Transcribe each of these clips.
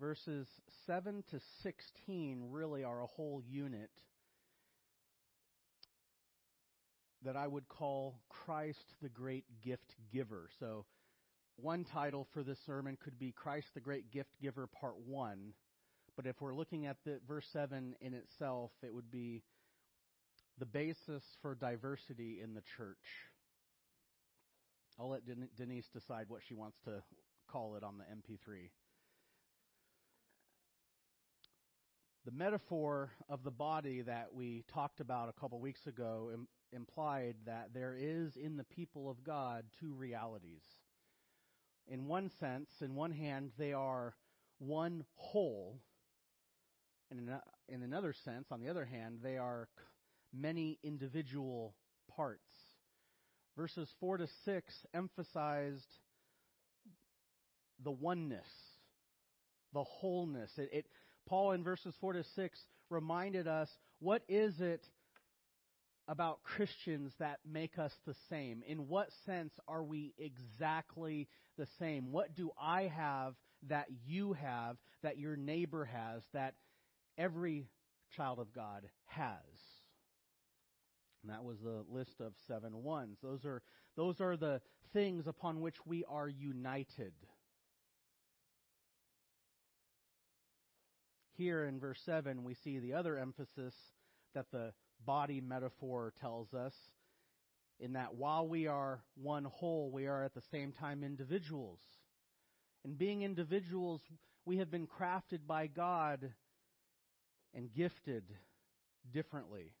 verses 7 to 16 really are a whole unit that I would call Christ the Great Gift Giver. So, one title for this sermon could be Christ the Great Gift Giver, Part 1. But if we're looking at the verse 7 in itself, it would be the basis for diversity in the church. I'll let Denise decide what she wants to call it on the MP3. The metaphor of the body that we talked about a couple weeks ago Im- implied that there is in the people of God two realities. In one sense, in one hand, they are one whole. And in, a, in another sense, on the other hand, they are many individual parts. Verses 4 to 6 emphasized the oneness, the wholeness. It, it, Paul in verses 4 to 6 reminded us what is it about Christians that make us the same? In what sense are we exactly the same? What do I have that you have, that your neighbor has, that every child of God has? And that was the list of seven ones. Those are, those are the things upon which we are united. Here in verse 7, we see the other emphasis that the body metaphor tells us, in that while we are one whole, we are at the same time individuals. And being individuals, we have been crafted by God and gifted differently.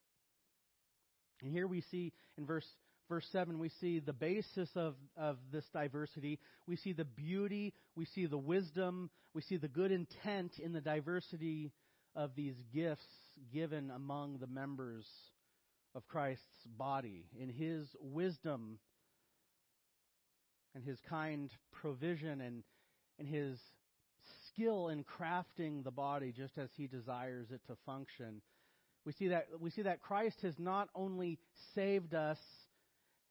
And here we see in verse verse 7 we see the basis of, of this diversity. We see the beauty, we see the wisdom, we see the good intent in the diversity of these gifts given among the members of Christ's body. In his wisdom and his kind provision and, and his skill in crafting the body just as he desires it to function, we see that, we see that Christ has not only saved us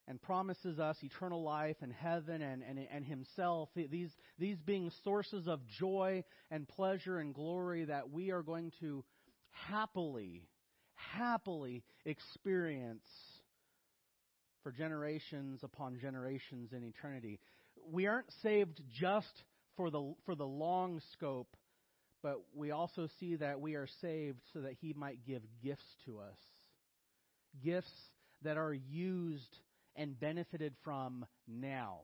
and promises us eternal life and heaven and, and, and himself, these, these being sources of joy and pleasure and glory that we are going to happily, happily experience for generations upon generations in eternity. We aren't saved just for the, for the long scope but we also see that we are saved so that He might give gifts to us. Gifts that are used and benefited from now,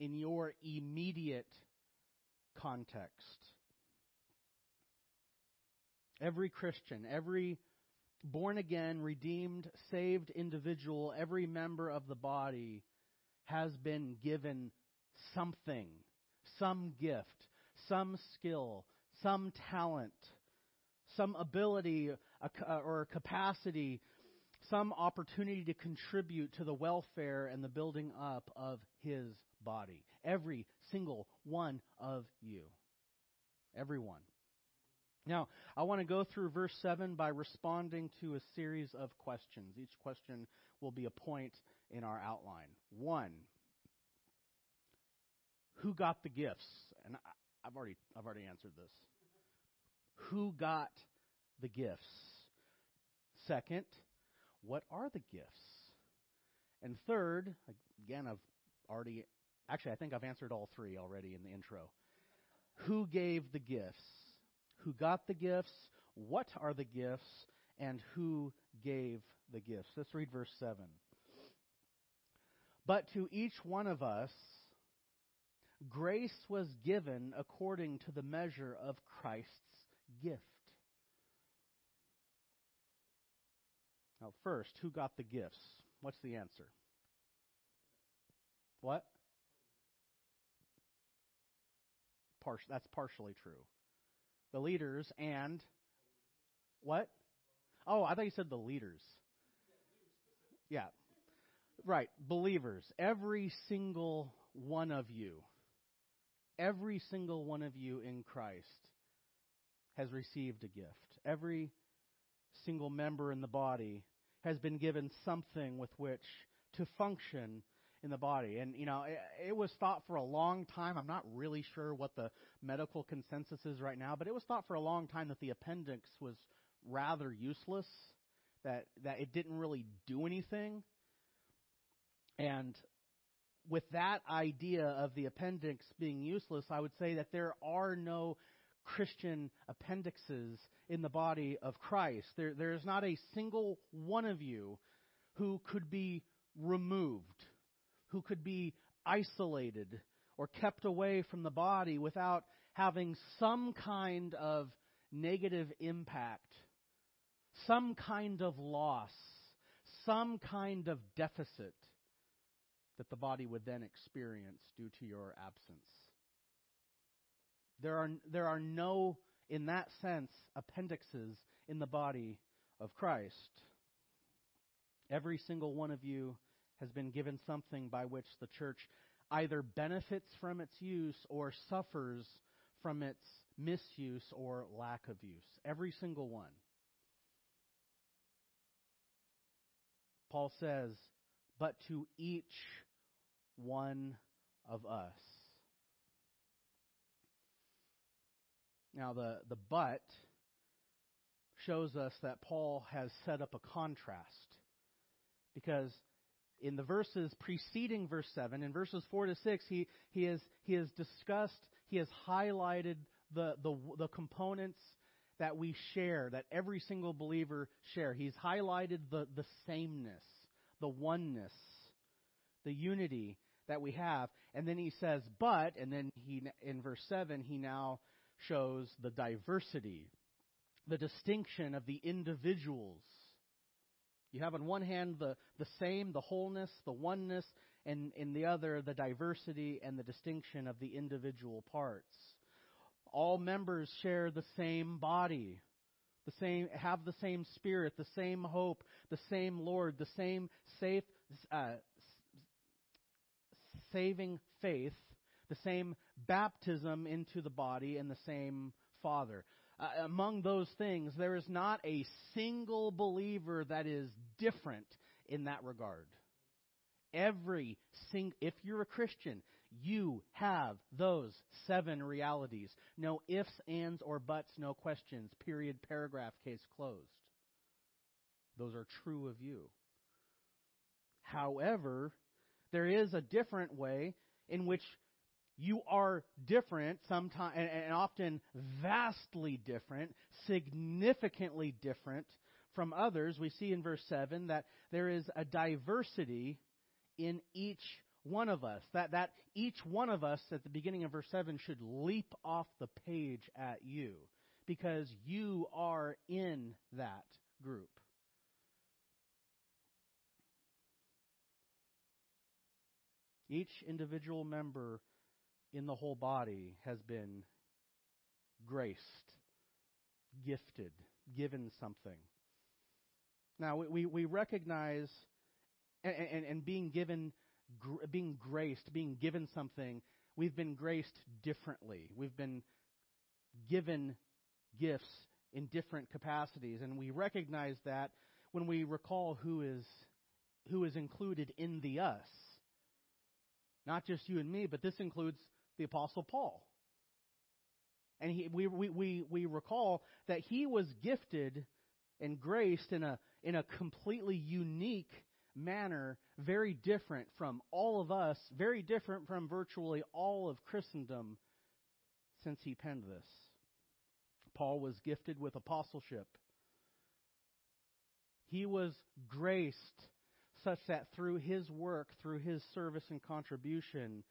in your immediate context. Every Christian, every born again, redeemed, saved individual, every member of the body has been given something, some gift, some skill, some talent, some ability or capacity, some opportunity to contribute to the welfare and the building up of his body. Every single one of you. Everyone. Now, I want to go through verse 7 by responding to a series of questions. Each question will be a point in our outline. One, who got the gifts? And I've already, I've already answered this. Who got the gifts? Second, what are the gifts? And third, again, I've already, actually, I think I've answered all three already in the intro. Who gave the gifts? Who got the gifts? What are the gifts? And who gave the gifts? Let's read verse 7. But to each one of us, grace was given according to the measure of Christ's gift. Now, first, who got the gifts? What's the answer? What? Par- that's partially true. The leaders and what? Oh, I thought you said the leaders. Yeah. Right. Believers. Every single one of you. Every single one of you in Christ has received a gift. Every single member in the body has been given something with which to function in the body. And, you know, it, it was thought for a long time, I'm not really sure what the medical consensus is right now, but it was thought for a long time that the appendix was rather useless, that, that it didn't really do anything. And with that idea of the appendix being useless, I would say that there are no Christian appendixes in the body of Christ. There, there is not a single one of you who could be removed, who could be isolated or kept away from the body without having some kind of negative impact, some kind of loss, some kind of deficit that the body would then experience due to your absence. There are, there are no, in that sense, appendixes in the body of Christ. Every single one of you has been given something by which the church either benefits from its use or suffers from its misuse or lack of use. Every single one. Paul says, but to each one of us. Now, the, the but shows us that Paul has set up a contrast. Because in the verses preceding verse 7, in verses 4 to 6, he, he, has, he has discussed, he has highlighted the, the, the components that we share, that every single believer share. He's highlighted the, the sameness, the oneness, the unity that we have. And then he says, but, and then he, in verse 7, he now shows the diversity, the distinction of the individuals. You have on one hand the, the same, the wholeness, the oneness, and in the other the diversity and the distinction of the individual parts. All members share the same body, the same, have the same spirit, the same hope, the same Lord, the same safe, uh, saving faith, the same baptism into the body, and the same Father. Uh, among those things, there is not a single believer that is different in that regard. Every sing, if you're a Christian, you have those seven realities. No ifs, ands, or buts, no questions. Period, paragraph, case closed. Those are true of you. However, there is a different way in which you are different sometimes and, and often vastly different, significantly different from others. We see in verse 7 that there is a diversity in each one of us. That, that each one of us at the beginning of verse 7 should leap off the page at you because you are in that group. Each individual member in the whole body has been graced, gifted, given something. Now, we, we recognize, and, and, and being given, being graced, being given something, we've been graced differently. We've been given gifts in different capacities, and we recognize that when we recall who is, who is included in the us. Not just you and me, but this includes the Apostle Paul. And he, we, we, we, we recall that he was gifted and graced in a, in a completely unique manner, very different from all of us, very different from virtually all of Christendom since he penned this. Paul was gifted with apostleship. He was graced such that through his work, through his service and contribution,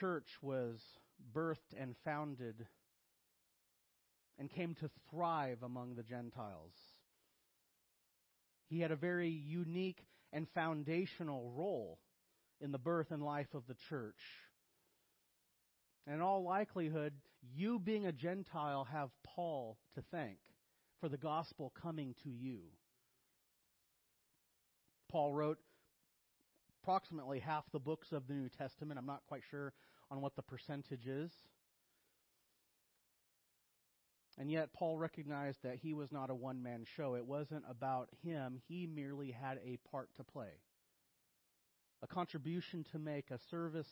church was birthed and founded and came to thrive among the Gentiles. He had a very unique and foundational role in the birth and life of the church. In all likelihood, you being a Gentile have Paul to thank for the gospel coming to you. Paul wrote approximately half the books of the New Testament. I'm not quite sure on what the percentage is. And yet, Paul recognized that he was not a one man show. It wasn't about him, he merely had a part to play. a contribution to make, a service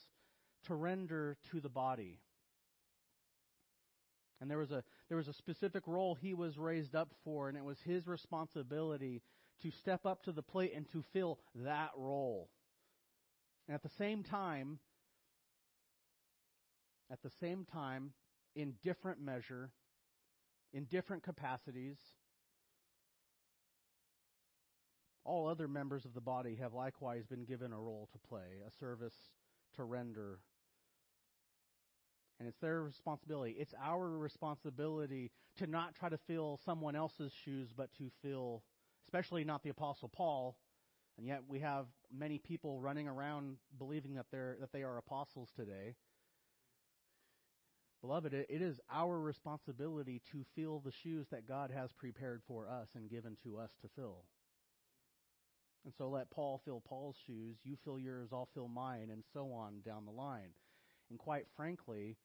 to render to the body. And there was a there was a specific role he was raised up for, and it was his responsibility to step up to the plate and to fill that role. And at the same time, at the same time, in different measure, in different capacities, all other members of the body have likewise been given a role to play, a service to render. And it's their responsibility. It's our responsibility to not try to fill someone else's shoes, but to fill, especially not the Apostle Paul. And yet we have many people running around believing that they're that they are apostles today. Beloved, it, it is our responsibility to fill the shoes that God has prepared for us and given to us to fill. And so let Paul fill Paul's shoes, you fill yours, I'll fill mine, and so on down the line. And quite frankly,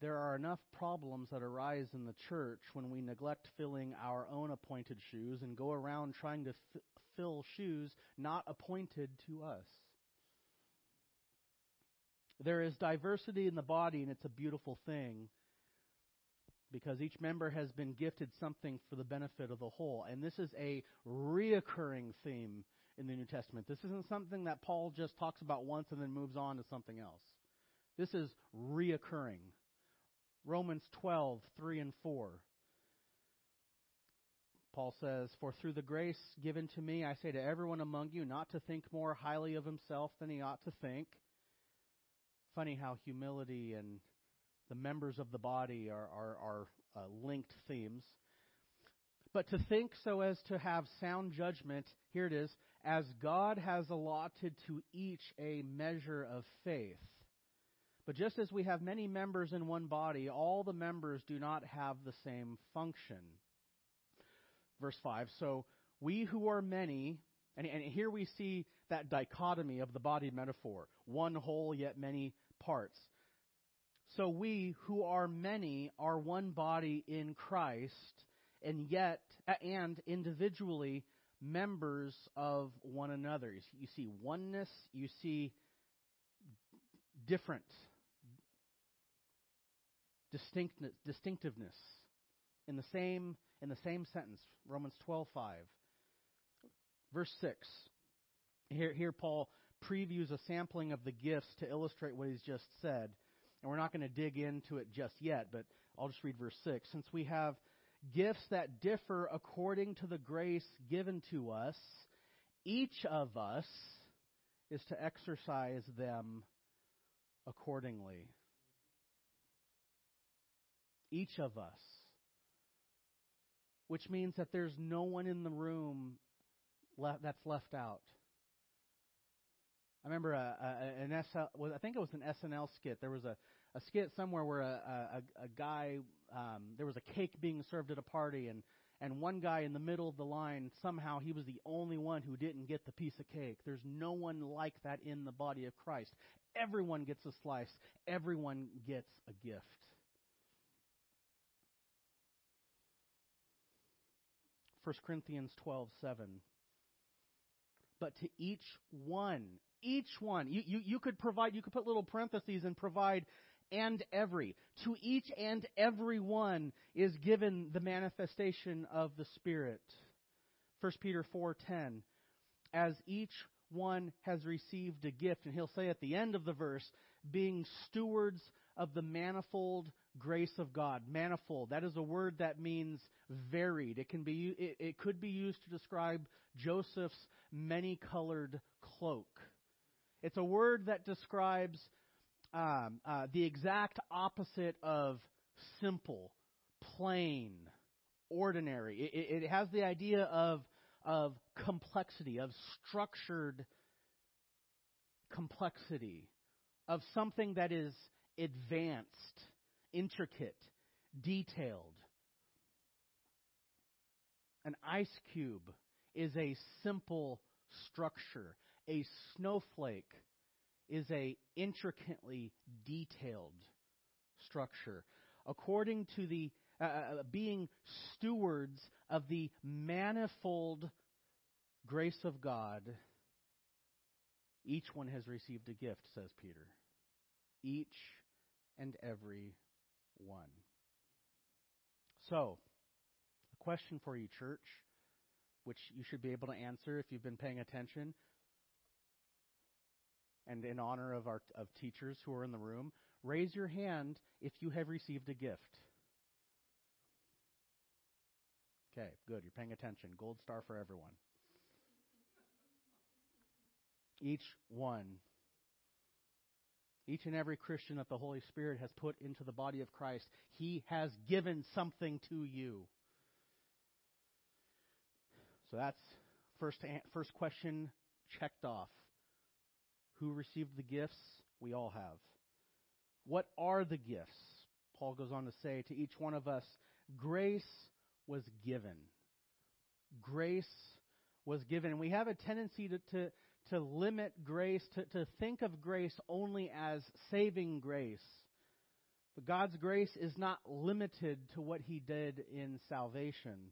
there are enough problems that arise in the church when we neglect filling our own appointed shoes and go around trying to f- fill shoes not appointed to us. There is diversity in the body, and it's a beautiful thing because each member has been gifted something for the benefit of the whole. And this is a reoccurring theme in the New Testament. This isn't something that Paul just talks about once and then moves on to something else. This is reoccurring. Romans 12, 3 and 4. Paul says, For through the grace given to me, I say to everyone among you not to think more highly of himself than he ought to think funny how humility and the members of the body are, are, are uh, linked themes. But to think so as to have sound judgment, here it is, as God has allotted to each a measure of faith. But just as we have many members in one body, all the members do not have the same function. Verse 5 So we who are many, and, and here we see that dichotomy of the body metaphor one whole, yet many parts. So we who are many are one body in Christ and yet and individually members of one another. You see oneness, you see different distinctness, distinctiveness in the same in the same sentence. Romans 12:5. Verse 6. Here here Paul previews a sampling of the gifts to illustrate what he's just said. And we're not going to dig into it just yet, but I'll just read verse 6. Since we have gifts that differ according to the grace given to us, each of us is to exercise them accordingly. Each of us. Which means that there's no one in the room le- that's left out. I remember a, a, an SL, I think it was an SNL skit. There was a, a skit somewhere where a, a, a guy, um, there was a cake being served at a party, and and one guy in the middle of the line somehow he was the only one who didn't get the piece of cake. There's no one like that in the body of Christ. Everyone gets a slice. Everyone gets a gift. First Corinthians twelve seven. But to each one each one. You, you, you could provide, you could put little parentheses and provide and every. To each and every one is given the manifestation of the Spirit. 1 Peter 4:10 As each one has received a gift and he'll say at the end of the verse being stewards of the manifold grace of God. Manifold. That is a word that means varied. It can be it, it could be used to describe Joseph's many-colored cloak. It's a word that describes um, uh, the exact opposite of simple, plain, ordinary. It, it, has the idea of of complexity, of structured complexity, of something that is advanced, intricate, detailed. An ice cube is a simple structure a snowflake is a intricately detailed structure. According to the uh, uh, being stewards of the manifold grace of God, Each one has received a gift, says Peter. Each and every one. So, a question for you, church, which you should be able to answer if you've been paying attention. And in honor of our of teachers who are in the room, raise your hand if you have received a gift. Okay, good. You're paying attention. Gold star for everyone. Each one. Each and every Christian that the Holy Spirit has put into the body of Christ, He has given something to you. So that's first first question checked off. Who received the gifts? We all have. What are the gifts? Paul goes on to say to each one of us, grace was given. Grace was given. And we have a tendency to, to, to limit grace, to, to think of grace only as saving grace. But God's grace is not limited to what He did in salvation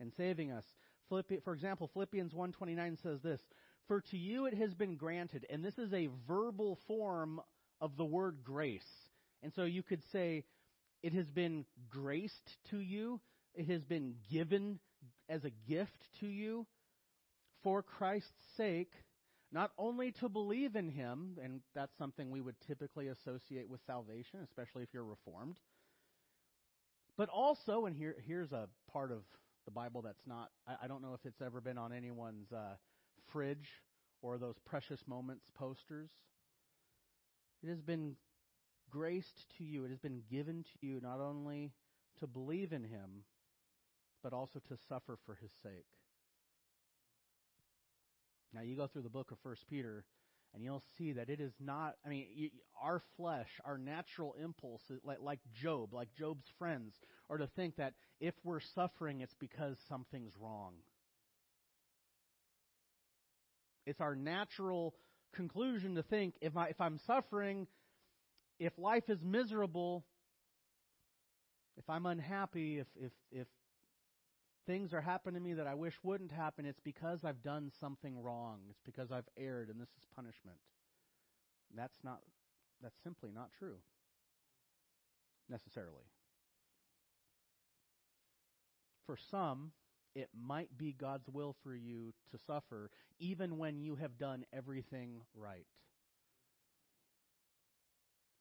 and saving us. Philippi- for example, Philippians 1.29 says this, For to you it has been granted, and this is a verbal form of the word grace. And so you could say, it has been graced to you, it has been given as a gift to you for Christ's sake, not only to believe in him, and that's something we would typically associate with salvation, especially if you're reformed, but also, and here, here's a part of the Bible that's not, I, I don't know if it's ever been on anyone's uh, fridge or those precious moments posters. It has been graced to you, it has been given to you not only to believe in him, but also to suffer for his sake. Now, you go through the book of First Peter, and you'll see that it is not, I mean, our flesh, our natural impulse, uh, like, like Job, like Job's friends, are to think that if we're suffering, it's because something's wrong. It's our natural conclusion to think if, I, if I'm suffering, if life is miserable, if I'm unhappy, if, if, if things are happening to me that I wish wouldn't happen, it's because I've done something wrong. It's because I've erred and this is punishment. That's not that's simply not true. Necessarily. For some, it might be God's will for you to suffer even when you have done everything right.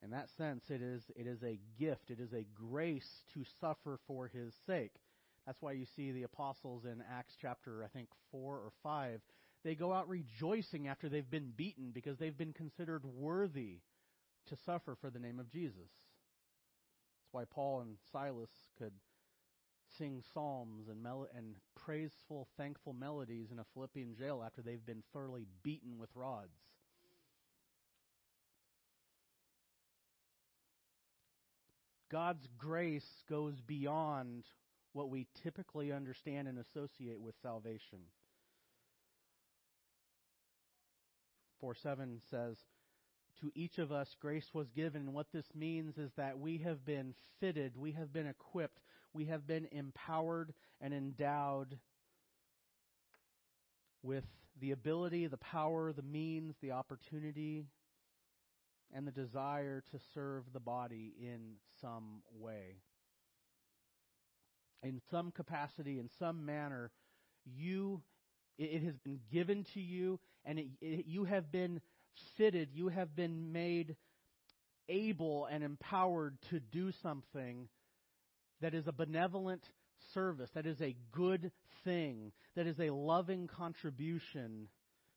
In that sense, it is, it is a gift, it is a grace to suffer for his sake. That's why you see the apostles in Acts chapter, I think, 4 or 5. They go out rejoicing after they've been beaten because they've been considered worthy to suffer for the name of Jesus. That's why Paul and Silas could sing psalms and, mel- and praiseful, thankful melodies in a Philippian jail after they've been thoroughly beaten with rods. God's grace goes beyond what we typically understand and associate with salvation. 4 7 says, To each of us grace was given. What this means is that we have been fitted, we have been equipped, we have been empowered and endowed with the ability, the power, the means, the opportunity, and the desire to serve the body in some way in some capacity, in some manner, you it, has been given to you, and it, it, you have been fitted, you have been made able and empowered to do something that is a benevolent service, that is a good thing, that is a loving contribution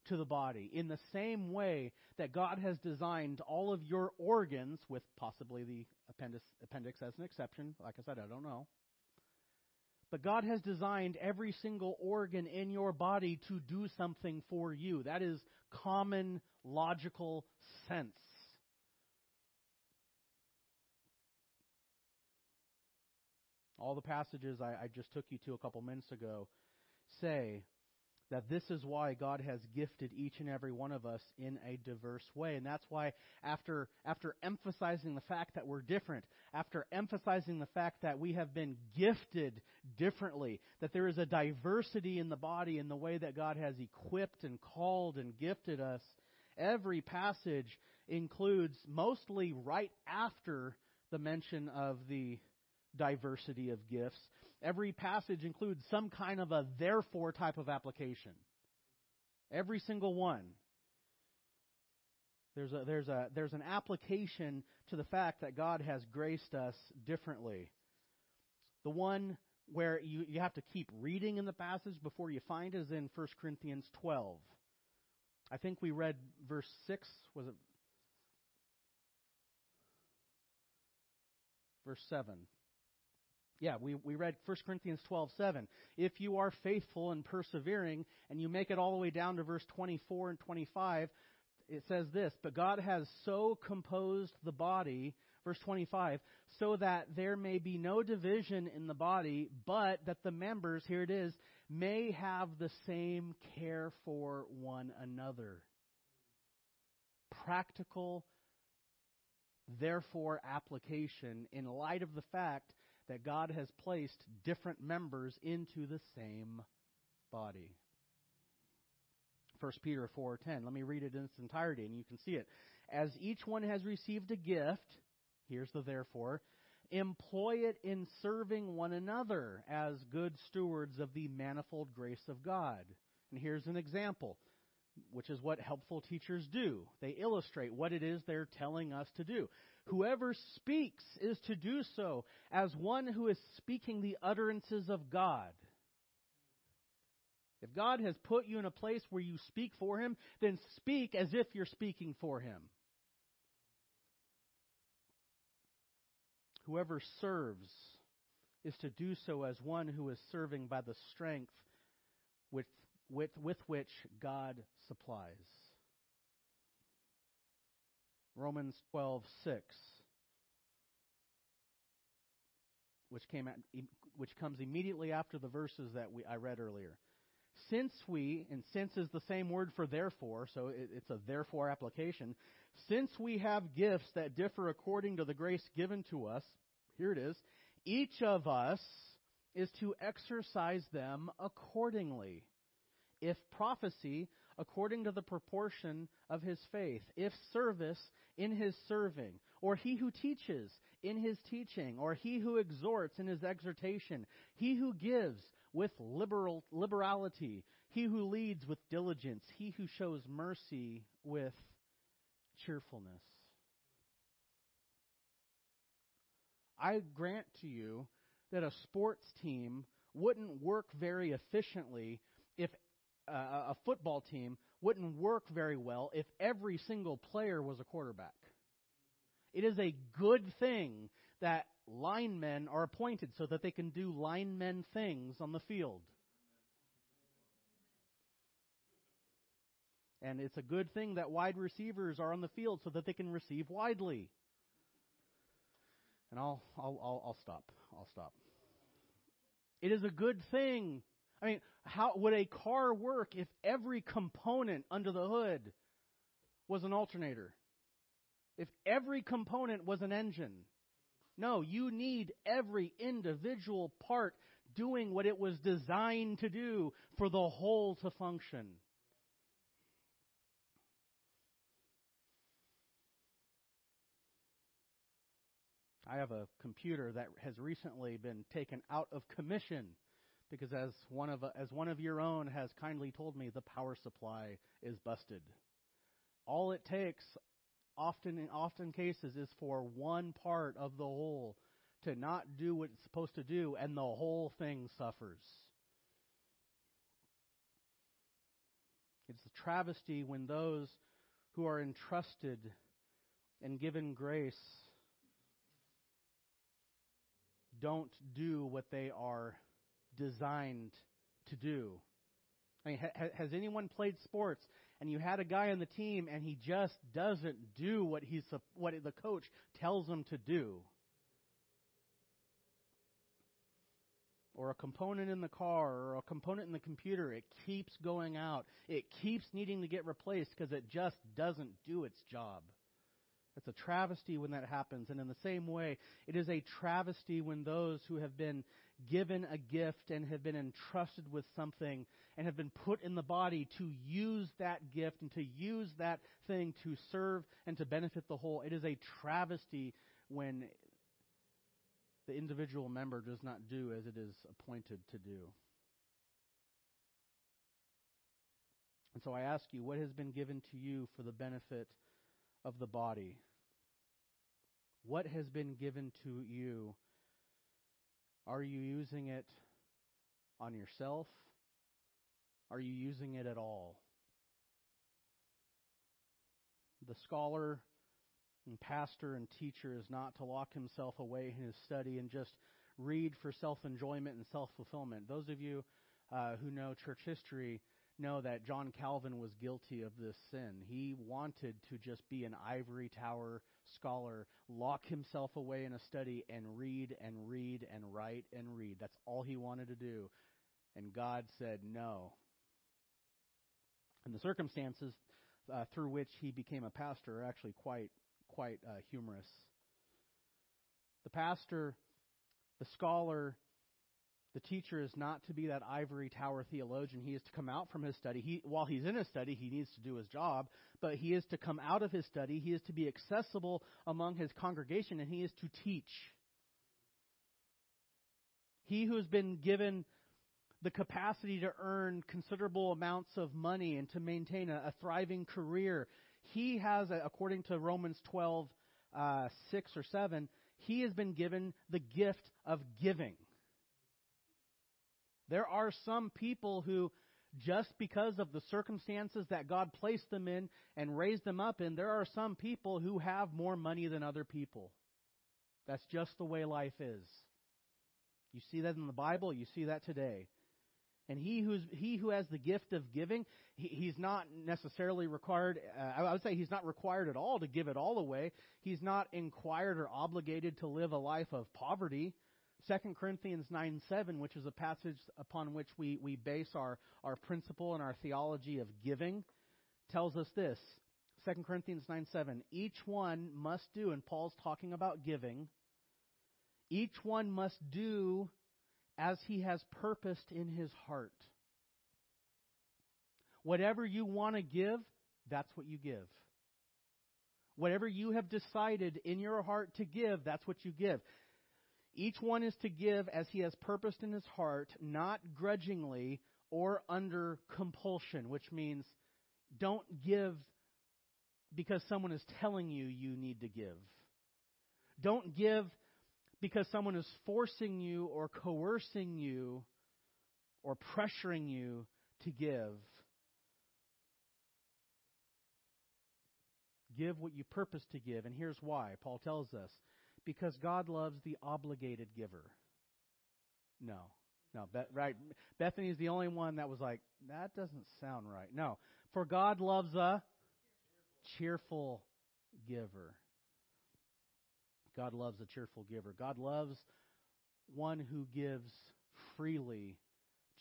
to the body. In the same way that God has designed all of your organs, with possibly the appendix, appendix as an exception, like I said, I don't know. But God has designed every single organ in your body to do something for you. That is common logical sense. All the passages I, I just took you to a couple minutes ago say that this is why God has gifted each and every one of us in a diverse way. And that's why after, after emphasizing the fact that we're different, after emphasizing the fact that we have been gifted differently, that there is a diversity in the body in the way that God has equipped and called and gifted us, Every passage includes, mostly right after the mention of the diversity of gifts, every passage includes some kind of a therefore type of application. Every single one. There's a, there's a, there's an application to the fact that God has graced us differently. The one where you, you have to keep reading in the passage before you find is in 1 Corinthians 12. I think we read verse 6. Was it? Verse 7. Yeah, we, we read 1 Corinthians 12, 7. If you are faithful and persevering, and you make it all the way down to verse 24 and 25, it says this, but God has so composed the body, verse 25, so that there may be no division in the body, but that the members, here it is, may have the same care for one another. Practical, therefore, application in light of the fact that God has placed different members into the same body. 1 Peter 4:10. Let me read it in its entirety and you can see it. As each one has received a gift, here's the therefore, employ it in serving one another as good stewards of the manifold grace of God. And here's an example, which is what helpful teachers do. They illustrate what it is they're telling us to do. Whoever speaks is to do so as one who is speaking the utterances of God. If God has put you in a place where you speak for Him, then speak as if you're speaking for Him. Whoever serves is to do so as one who is serving by the strength with, with, with which God supplies. Romans 12:6 which came at, which comes immediately after the verses that we, I read earlier. Since we, and since is the same word for therefore, so it, it's a therefore application. Since we have gifts that differ according to the grace given to us, here it is, each of us is to exercise them accordingly. If prophecy, according to the proportion of his faith, if service, in his serving, or he who teaches, in his teaching, or he who exhorts, in his exhortation, he who gives, with liberal, liberality, he who leads with diligence, he who shows mercy with cheerfulness. I grant to you that a sports team wouldn't work very efficiently uh, a football team wouldn't work very well if every single player was a quarterback. It is a good thing that linemen are appointed so that they can do linemen things on the field. And it's a good thing that wide receivers are on the field so that they can receive widely. And I'll, I'll, I'll, I'll stop. I'll stop. It is a good thing. I mean, how would a car work if every component under the hood was an alternator? If every component was an engine? No, you need every individual part doing what it was designed to do for the whole to function. I have a computer that has recently been taken out of commission because as one of as one of your own has kindly told me the power supply is busted. All it takes often in often cases is for one part of the whole to not do what it's supposed to do and the whole thing suffers. It's a travesty when those who are entrusted and given grace don't do what they are designed to do. I mean, ha- has anyone played sports and you had a guy on the team and he just doesn't do what he's what the coach tells him to do? Or a component in the car or a component in the computer, it keeps going out. It keeps needing to get replaced because it just doesn't do its job. It's a travesty when that happens. And in the same way, it is a travesty when those who have been given a gift and have been entrusted with something and have been put in the body to use that gift and to use that thing to serve and to benefit the whole. It is a travesty when the individual member does not do as it is appointed to do. And so I ask you, what has been given to you for the benefit of the body? What has been given to you? Are you using it on yourself? Are you using it at all? The scholar and pastor and teacher is not to lock himself away in his study and just read for self enjoyment and self fulfillment. Those of you uh, who know church history know that John Calvin was guilty of this sin. He wanted to just be an ivory tower scholar, lock himself away in a study and read and read and write and read. That's all he wanted to do. And God said no. And the circumstances uh, through which he became a pastor are actually quite quite uh, humorous. The pastor, the scholar, the teacher is not to be that ivory tower theologian. He is to come out from his study. He, while he's in his study, he needs to do his job, but he is to come out of his study. He is to be accessible among his congregation, and he is to teach. He who has been given the capacity to earn considerable amounts of money and to maintain a, a thriving career, he has, according to Romans 12, uh, 6 or 7, he has been given the gift of giving. There are some people who, just because of the circumstances that God placed them in and raised them up in, there are some people who have more money than other people. That's just the way life is. You see that in the Bible, you see that today. And he who's he who has the gift of giving, he, he's not necessarily required. Uh, I would say he's not required at all to give it all away. He's not inquired or obligated to live a life of poverty. 2 Corinthians 9 7, which is a passage upon which we, we base our, our principle and our theology of giving, tells us this. 2 Corinthians 9 7. Each one must do, and Paul's talking about giving, each one must do as he has purposed in his heart. Whatever you want to give, that's what you give. Whatever you have decided in your heart to give, that's what you give. Each one is to give as he has purposed in his heart, not grudgingly or under compulsion, which means don't give because someone is telling you you need to give. Don't give because someone is forcing you or coercing you or pressuring you to give. Give what you purpose to give, and here's why. Paul tells us because God loves the obligated giver. No. No, right. Bethany is the only one that was like, that doesn't sound right. No. For God loves a cheerful giver. God loves a cheerful giver. God loves one who gives freely,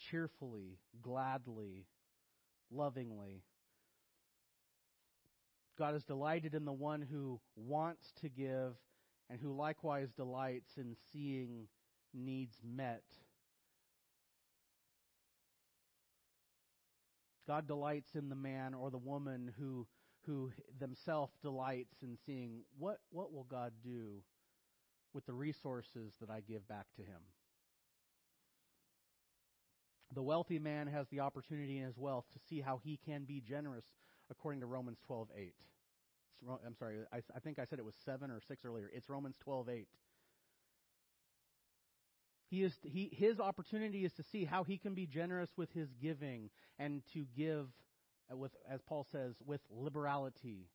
cheerfully, gladly, lovingly. God is delighted in the one who wants to give and who likewise delights in seeing needs met. God delights in the man or the woman who who themselves delights in seeing what what will God do with the resources that I give back to him. The wealthy man has the opportunity in his wealth to see how he can be generous according to Romans 12:8. I'm sorry, I, I think I said it was 7 or 6 earlier. It's Romans 12:8. He is he his opportunity is to see how he can be generous with his giving and to give uh, with as Paul says with liberality,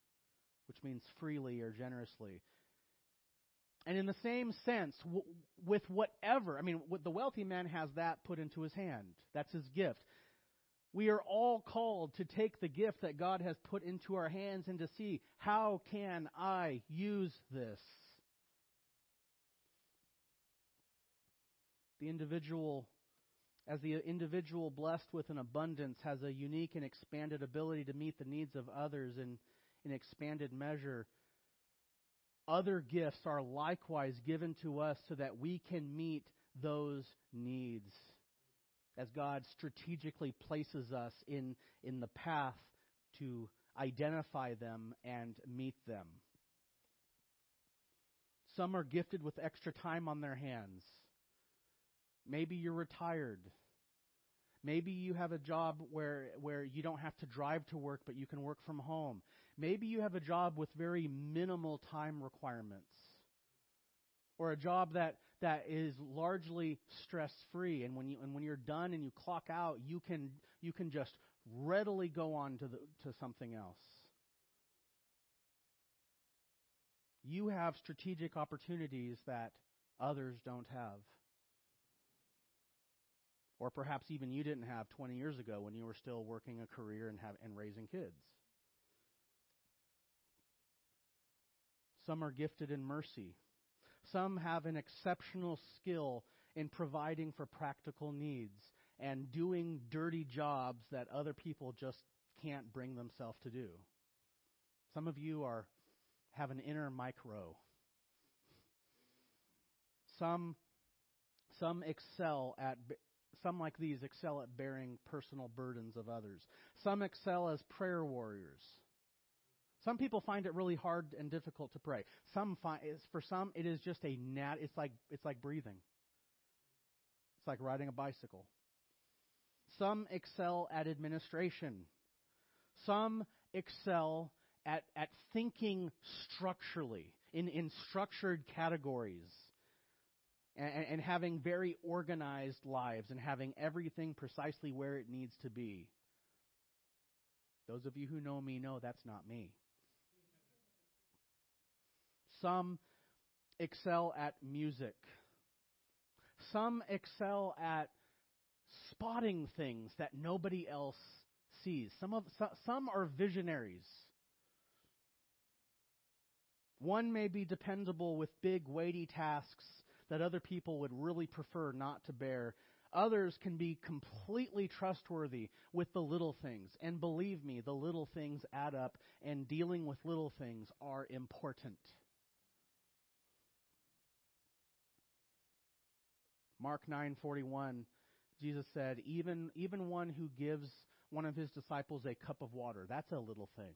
which means freely or generously. And in the same sense, w- with whatever, I mean, the wealthy man has that put into his hand. That's his gift. We are all called to take the gift that God has put into our hands and to see how can I use this? The individual as the individual blessed with an abundance has a unique and expanded ability to meet the needs of others in, an expanded measure. other gifts are likewise given to us so that we can meet those needs as God strategically places us in, in the path to identify them and meet them. Some are gifted with extra time on their hands. Maybe you're retired. Maybe you have a job where, where you don't have to drive to work, but you can work from home. Maybe you have a job with very minimal time requirements. Or a job that, that is largely stress free and when you and when you're done and you clock out, you can you can just readily go on to the, to something else. You have strategic opportunities that others don't have. Or perhaps even you didn't have 20 years ago when you were still working a career and, have, and raising kids. Some are gifted in mercy. Some have an exceptional skill in providing for practical needs and doing dirty jobs that other people just can't bring themselves to do. Some of you are have an inner micro. Some some excel at some like these excel at bearing personal burdens of others. Some excel as prayer warriors. Some people find it really hard and difficult to pray. Some find for some it is just a nat it's like it's like breathing. It's like riding a bicycle. Some excel at administration. Some excel at, at thinking structurally, in, in structured categories, and, and having very organized lives, and having everything precisely where it needs to be. Those of you who know me know that's not me. Some excel at music. Some excel at spotting things that nobody else sees. Some of some are visionaries. One may be dependable with big weighty tasks that other people would really prefer not to bear. Others can be completely trustworthy with the little things. And believe me, the little things add up and dealing with little things are important. Mark 9:41 Jesus said, even, even one who gives one of his disciples a cup of water, that's a little thing.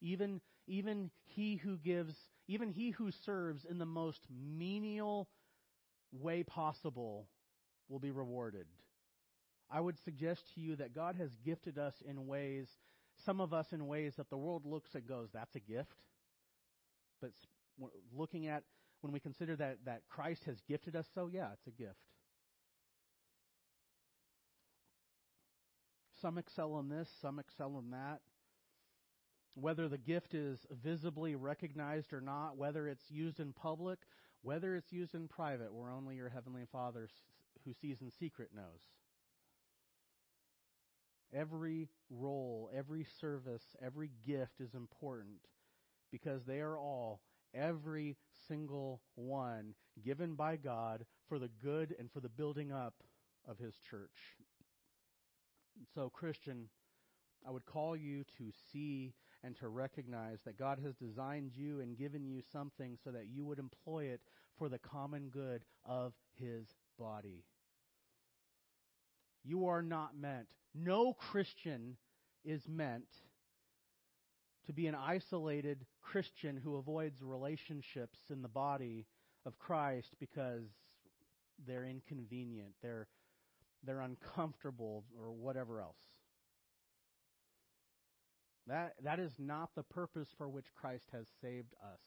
Even, even he who gives, even he who serves in the most menial way possible will be rewarded. I would suggest to you that God has gifted us in ways, some of us in ways that the world looks and goes, that's a gift. But looking at, when we consider that, that Christ has gifted us so, yeah, it's a gift. Some excel in this, some excel in that. Whether the gift is visibly recognized or not, whether it's used in public, whether it's used in private, where only your Heavenly Father who sees in secret knows. Every role, every service, every gift is important because they are all, every single one, given by God for the good and for the building up of His church. So, Christian, I would call you to see and to recognize that God has designed you and given you something so that you would employ it for the common good of His body. You are not meant, no Christian is meant to be an isolated Christian who avoids relationships in the body of Christ because they're inconvenient, they're they're uncomfortable, or whatever else. That, that is not the purpose for which Christ has saved us.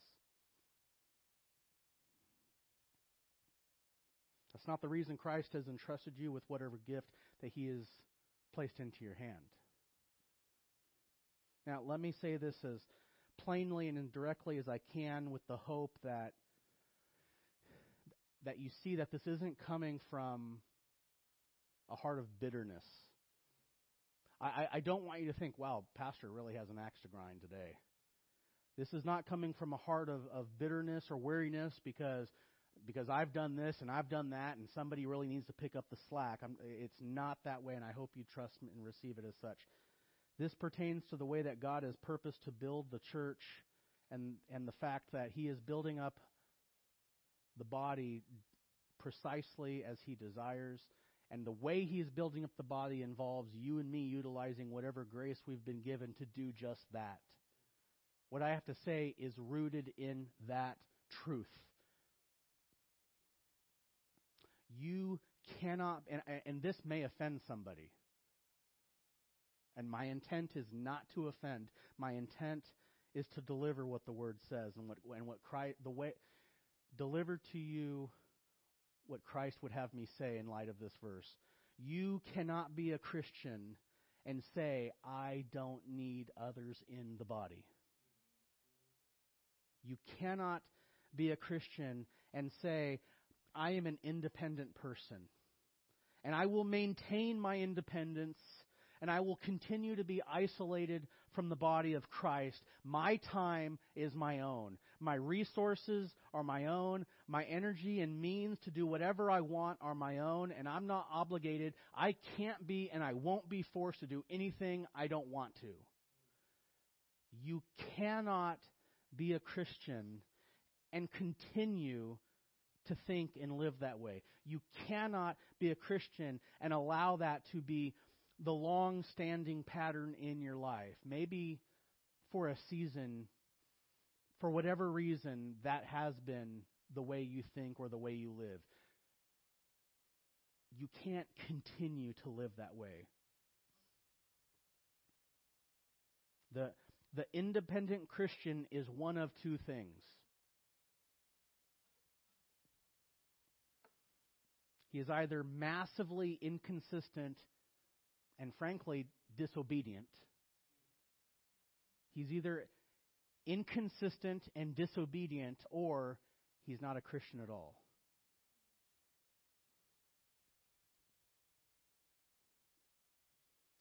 That's not the reason Christ has entrusted you with whatever gift that he has placed into your hand. Now, let me say this as plainly and indirectly as I can with the hope that that you see that this isn't coming from a heart of bitterness. I, I don't want you to think, wow, Pastor really has an axe to grind today. This is not coming from a heart of, of bitterness or weariness because because I've done this and I've done that and somebody really needs to pick up the slack. I'm, it's not that way, and I hope you trust me and receive it as such. This pertains to the way that God has purposed to build the church and and the fact that he is building up the body precisely as he desires. And the way he is building up the body involves you and me utilizing whatever grace we've been given to do just that. What i have to say is rooted in that truth. You cannot and, and this may offend somebody and my intent is not to offend my intent is to deliver what the word says and what and what Christ the way deliver to you what Christ would have me say in light of this verse. You cannot be a Christian and say I don't need others in the body. You cannot be a Christian and say I am an independent person and I will maintain my independence and I will continue to be isolated from the body of Christ. My time is my own. My resources are my own. My energy and means to do whatever I want are my own, and I'm not obligated. I can't be and I won't be forced to do anything I don't want to. You cannot be a Christian and continue to think and live that way. You cannot be a Christian and allow that to be the long standing pattern in your life. Maybe for a season, for whatever reason, that has been the way you think or the way you live. You can't continue to live that way. The, the independent Christian is one of two things. He is either massively inconsistent and frankly disobedient. He's either inconsistent and disobedient or he's not a Christian at all.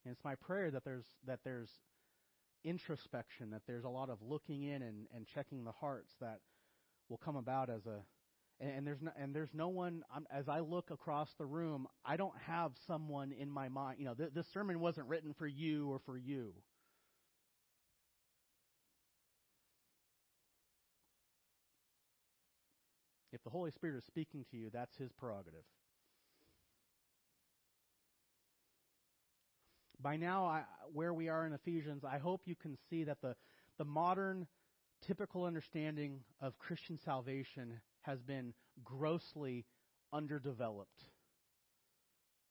And it's my prayer that there's that there's introspection, that there's a lot of looking in and, and checking the hearts that will come about as a and, and there's no, and there's no one. I'm, as I look across the room, I don't have someone in my mind. You know, th- this sermon wasn't written for you or for you. If the Holy Spirit is speaking to you, that's His prerogative. By now, I, where we are in Ephesians, I hope you can see that the, the modern typical understanding of Christian salvation has been grossly underdeveloped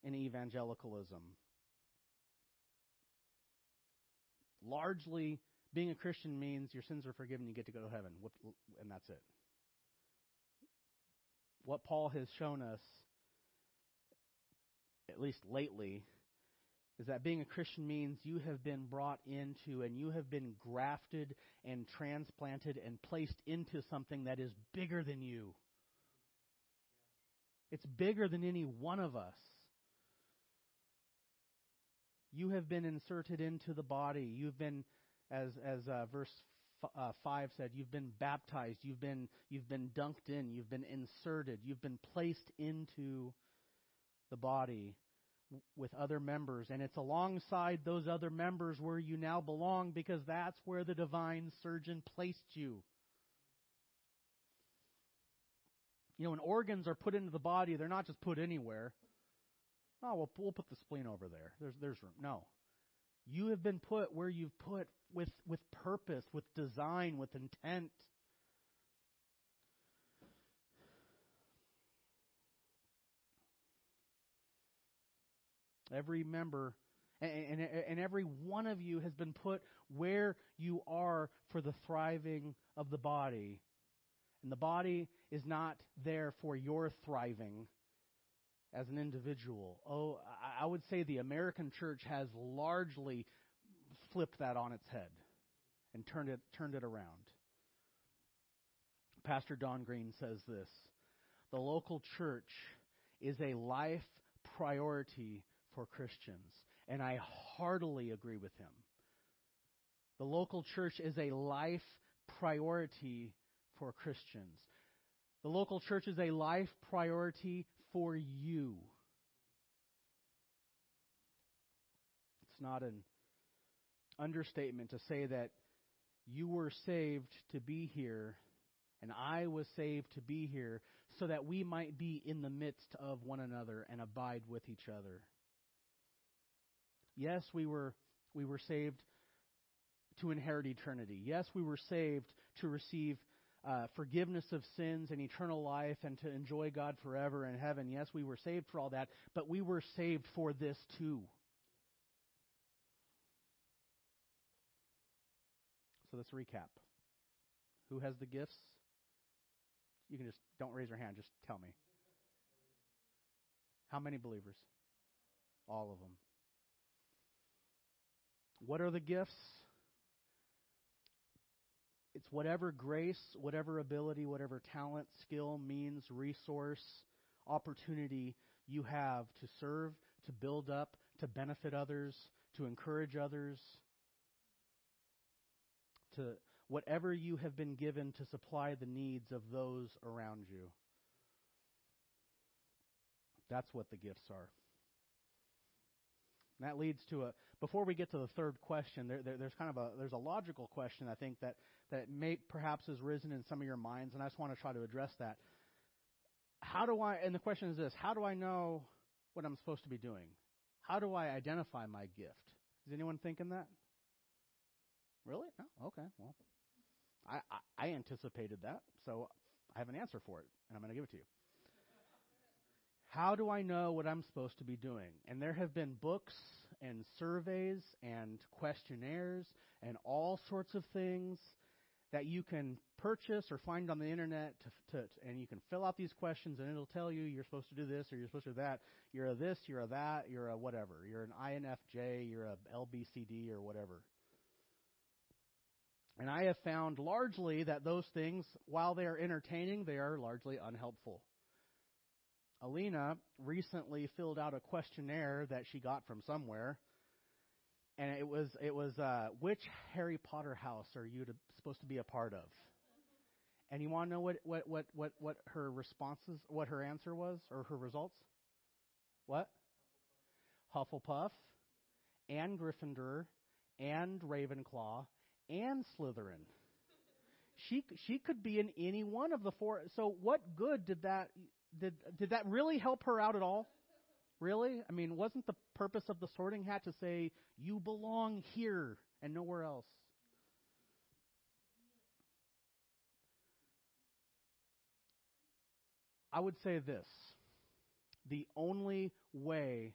in evangelicalism. Largely, being a Christian means your sins are forgiven, you get to go to heaven, and that's it. What Paul has shown us, at least lately, is that being a Christian means you have been brought into and you have been grafted and transplanted and placed into something that is bigger than you. It's bigger than any one of us. You have been inserted into the body. You've been, as as uh, verse f- uh, five said, you've been baptized. You've been you've been dunked in. You've been inserted. You've been placed into the body with other members. And it's alongside those other members where you now belong because that's where the divine surgeon placed you. You know, when organs are put into the body, they're not just put anywhere. Oh, well, we'll put the spleen over there. There's, there's room. No. You have been put where you've put with, with purpose, with design, with intent. Every member and, and, and, every one of you has been put where you are for the thriving of the body. And the body is not there for your thriving as an individual. Oh, I would say the American church has largely flipped that on its head and turned it, turned it around. Pastor Don Green says this The local church is a life priority for Christians. And I heartily agree with him. The local church is a life priority for Christians. The local church is a life priority for you. It's not an understatement to say that You were saved to be here, and I was saved to be here, so that we might be in the midst of one another and abide with each other. Yes, we were we were saved to inherit eternity. Yes, we were saved to receive uh, forgiveness of sins and eternal life and to enjoy God forever in heaven. Yes, we were saved for all that, but we were saved for this too. So let's recap. Who has the gifts? You can just don't raise your hand, just tell me. How many believers? All of them. What are the gifts? It's whatever grace, whatever ability, whatever talent, skill, means, resource, opportunity you have to serve, to build up, to benefit others, to encourage others, to whatever you have been given to supply the needs of those around you. That's what the gifts are. And that leads to a. Before we get to the third question, there, there, there's kind of a there's a logical question I think that that may perhaps has risen in some of your minds, and I just want to try to address that. How do I? And the question is this: How do I know what I'm supposed to be doing? How do I identify my gift? Is anyone thinking that? Really? No. Okay. Well, I, I, I anticipated that, so I have an answer for it, and I'm going to give it to you. How do I know what I'm supposed to be doing? And there have been books and surveys and questionnaires and all sorts of things that you can purchase or find on the internet to, to, and you can fill out these questions and it'll tell you you're supposed to do this or you're supposed to do that. You're a this, you're a that, you're a whatever. You're an INFJ, you're a LBCD or whatever. And I have found largely that those things, while they are entertaining, they are largely unhelpful. Alina recently filled out a questionnaire that she got from somewhere, and it was it was uh, which Harry Potter house are you to, supposed to be a part of? And you want to know what what what what what her responses, what her answer was, or her results? What? Hufflepuff, and Gryffindor, and Ravenclaw, and Slytherin. She she could be in any one of the four. So what good did that did did that really help her out at all? Really? I mean, wasn't the purpose of the sorting hat to say you belong here and nowhere else? I would say this. The only way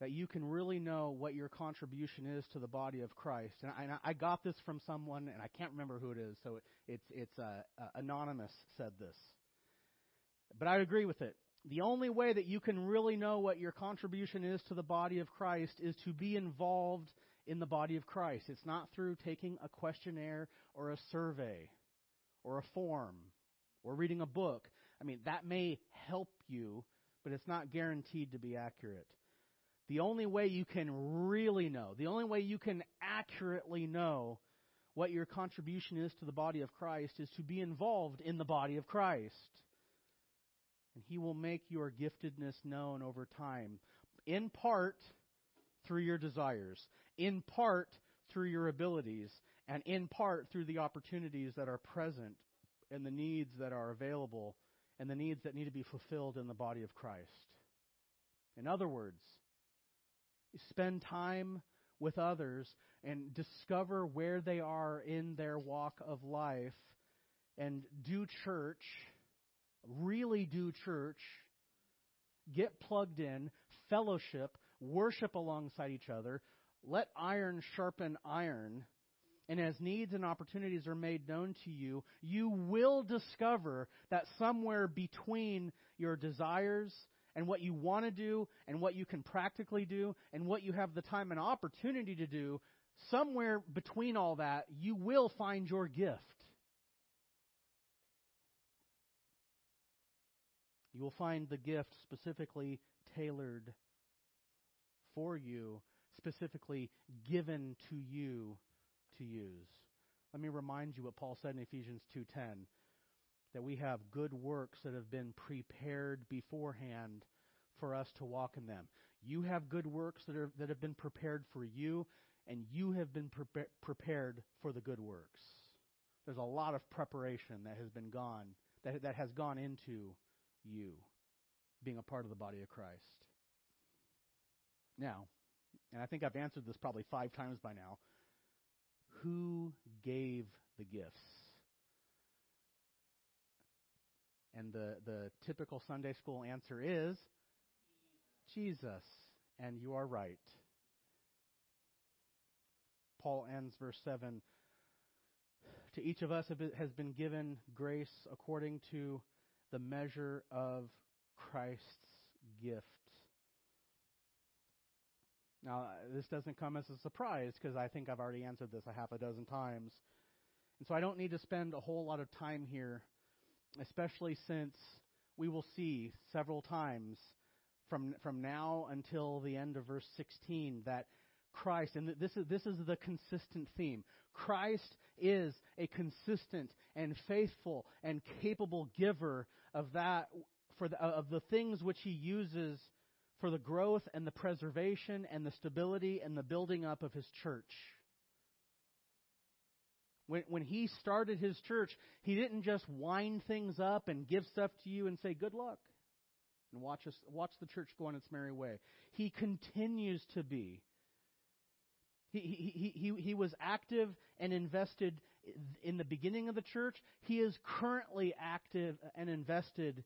that you can really know what your contribution is to the body of Christ. And I, and I got this from someone, and I can't remember who it is, so it's it's uh, uh, anonymous said this, but I agree with it. The only way that you can really know what your contribution is to the body of Christ is to be involved in the body of Christ. It's not through taking a questionnaire or a survey or a form or reading a book. I mean, that may help you, but it's not guaranteed to be accurate. The only way you can really know, the only way you can accurately know what your contribution is to the body of Christ is to be involved in the body of Christ. And He will make your giftedness known over time, in part through your desires, in part through your abilities, and in part through the opportunities that are present and the needs that are available and the needs that need to be fulfilled in the body of Christ. In other words, spend time with others and discover where they are in their walk of life and do church, really do church, get plugged in, fellowship, worship alongside each other, let iron sharpen iron. And as needs and opportunities are made known to you, you will discover that somewhere between your desires and what you want to do and what you can practically do and what you have the time and opportunity to do, somewhere between all that, you will find your gift. You will find the gift specifically tailored for you, specifically given to you to use. Let me remind you what Paul said in Ephesians 2:10 that we have good works that have been prepared beforehand for us to walk in them. You have good works that are that have been prepared for you, and you have been pre- prepared for the good works. There's a lot of preparation that has been gone, that, that has gone into you being a part of the body of Christ. Now, and I think I've answered this probably five times by now who gave the gifts? And the, the typical Sunday school answer is Jesus. And you are right. Paul ends verse 7 To each of us has been given grace according to the measure of Christ's gift. Now, this doesn't come as a surprise because I think I've already answered this a half a dozen times. And so I don't need to spend a whole lot of time here, especially since we will see several times from, from now until the end of verse 16 that Christ, and this is, this is the consistent theme. Christ is a consistent and faithful and capable giver of that, for the, of the things which he uses for the growth and the preservation and the stability and the building up of his church. When, when he started his church, he didn't just wind things up and give stuff to you and say, good luck, and watch, us, watch the church go on its merry way. He continues to be. He, he, he, he was active and invested in the beginning of the church. He is currently active and invested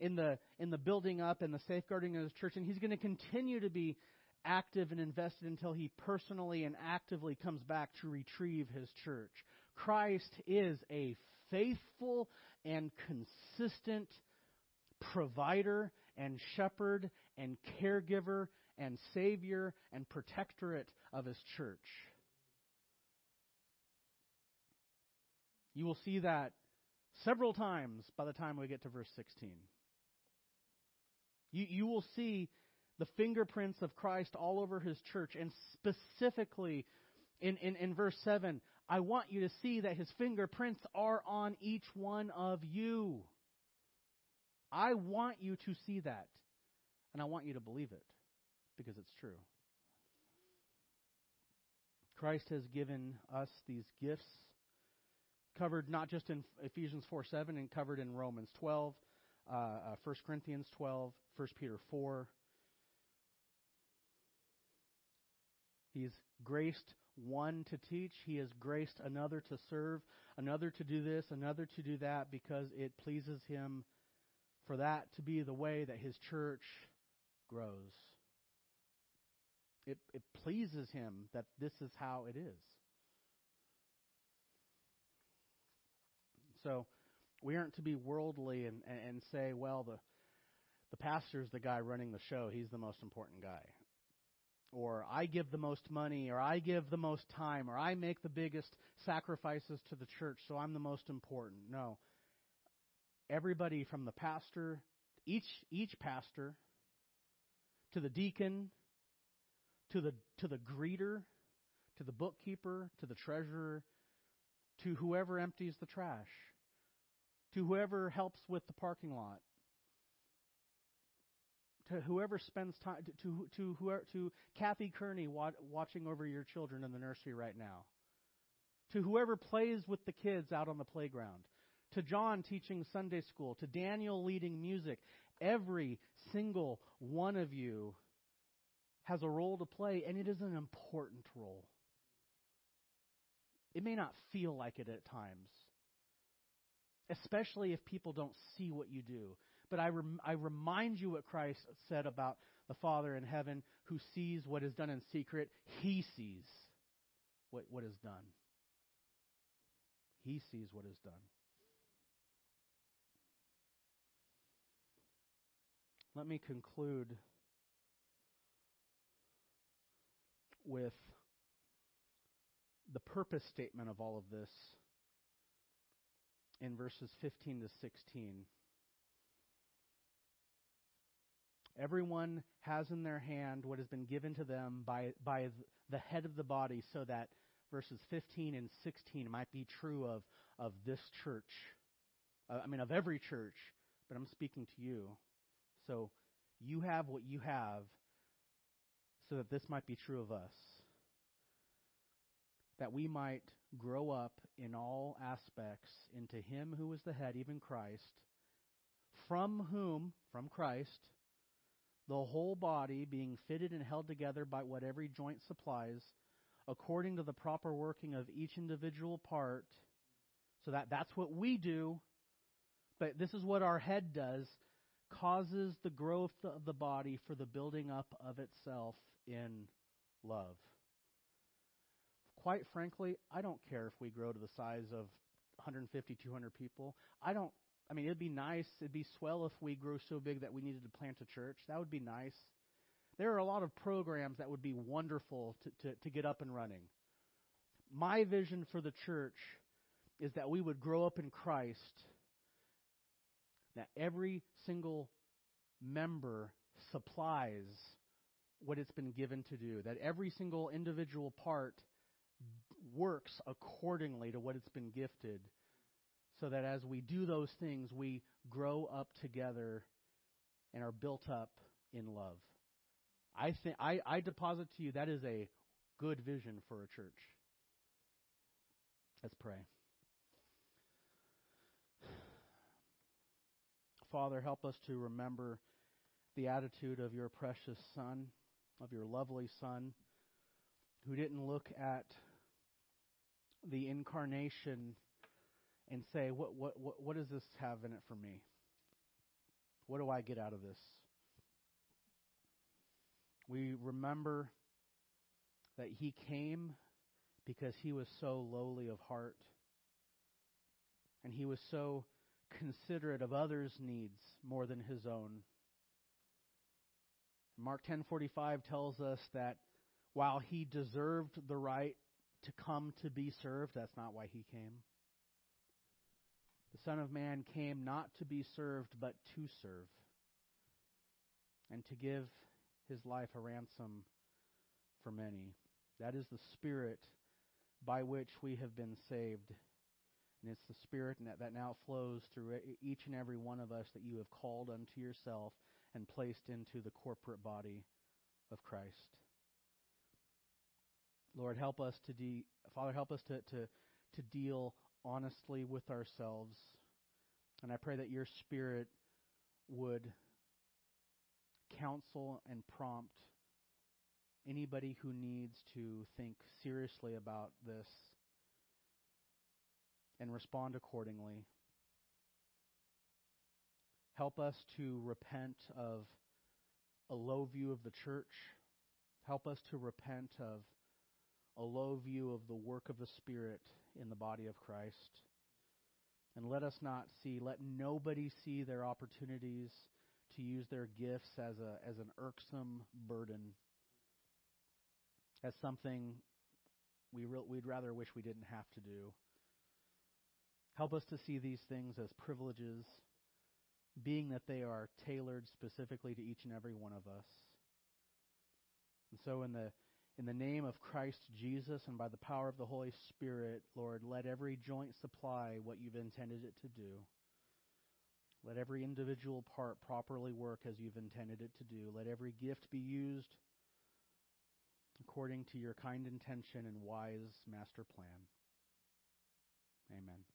in the in the building up and the safeguarding of his church, and he's going to continue to be active and invested until he personally and actively comes back to retrieve his church. Christ is a faithful and consistent provider and shepherd and caregiver and savior and protectorate of his church. You will see that several times by the time we get to verse 16. You, you will see the fingerprints of Christ all over his church, and specifically in, in, in verse 7, I want you to see that his fingerprints are on each one of you. I want you to see that, and I want you to believe it because it's true. Christ has given us these gifts, covered not just in Ephesians 4 7 and covered in Romans 12 uh, uh, 1 Corinthians 12, 1 Peter 4. He's graced one to teach. He has graced another to serve, another to do this, another to do that, because it pleases him for that to be the way that his church grows. It, it pleases him that this is how it is. So, we aren't to be worldly and, and, and say, well, the, the pastor's the guy running the show. He's the most important guy. Or I give the most money, or I give the most time, or I make the biggest sacrifices to the church, so I'm the most important. No. Everybody from the pastor, each, each pastor, to the deacon, to the, to the greeter, to the bookkeeper, to the treasurer, to whoever empties the trash to whoever helps with the parking lot, to whoever spends time, to to whoever, to Kathy Kearney watching over your children in the nursery right now, to whoever plays with the kids out on the playground, to John teaching Sunday school, to Daniel leading music. Every single one of you has a role to play, and it is an important role. It may not feel like it at times especially if people don't see what you do. But I, rem- I remind you what Christ said about the Father in heaven who sees what is done in secret. He sees what, what is done. He sees what is done. Let me conclude with the purpose statement of all of this in verses 15 to 16. Everyone has in their hand what has been given to them by, by the head of the body, so that verses 15 and 16 might be true of, of this church. Uh, I mean, of every church, but I'm speaking to you. So you have what you have, so that this might be true of us. that we might grow up in all aspects into Him who is the head, even Christ, from whom, from Christ, the whole body being fitted and held together by what every joint supplies, according to the proper working of each individual part. So that that's what we do, but this is what our head does, causes the growth of the body for the building up of itself in love. Quite frankly, I don't care if we grow to the size of 150, 200 people. I don't I mean, it'd be nice, it'd be swell if we grew so big that we needed to plant a church. That would be nice. There are a lot of programs that would be wonderful to, to, to get up and running. My vision for the church is that we would grow up in Christ, that every single member supplies what it's been given to do, that every single individual part works accordingly to what it's been gifted so that as we do those things, we grow up together and are built up in love. I think I, I deposit to you that is a good vision for a church. Let's pray. Father, help us to remember the attitude of your precious Son, of your lovely Son, who didn't look at the incarnation and say, what, what, what, what does this have in it for me? What do I get out of this? We remember that he came because he was so lowly of heart and he was so considerate of others' needs more than his own. Mark 10:45 tells us that while he deserved the right to come to be served, that's not why he came. The Son of Man came not to be served, but to serve, and to give his life a ransom for many. That is the Spirit by which we have been saved. And it's the Spirit that now flows through each and every one of us that you have called unto yourself and placed into the corporate body of Christ. Lord, help us to de- Father, help us to, to, to deal honestly with ourselves. And I pray that your Spirit would counsel and prompt anybody who needs to think seriously about this and respond accordingly. Help us to repent of a low view of the church. Help us to repent of a low view of the work of the Spirit in the body of Christ. And let us not see, let nobody see their opportunities to use their gifts as a as an irksome burden, as something we re- we'd rather wish we didn't have to do. Help us to see these things as privileges, being that they are tailored specifically to each and every one of us. And so, in the in the name of Christ Jesus and by the power of the Holy Spirit, Lord, let every joint supply what you've intended it to do. Let every individual part properly work as you've intended it to do. Let every gift be used according to your kind intention and wise master plan. Amen.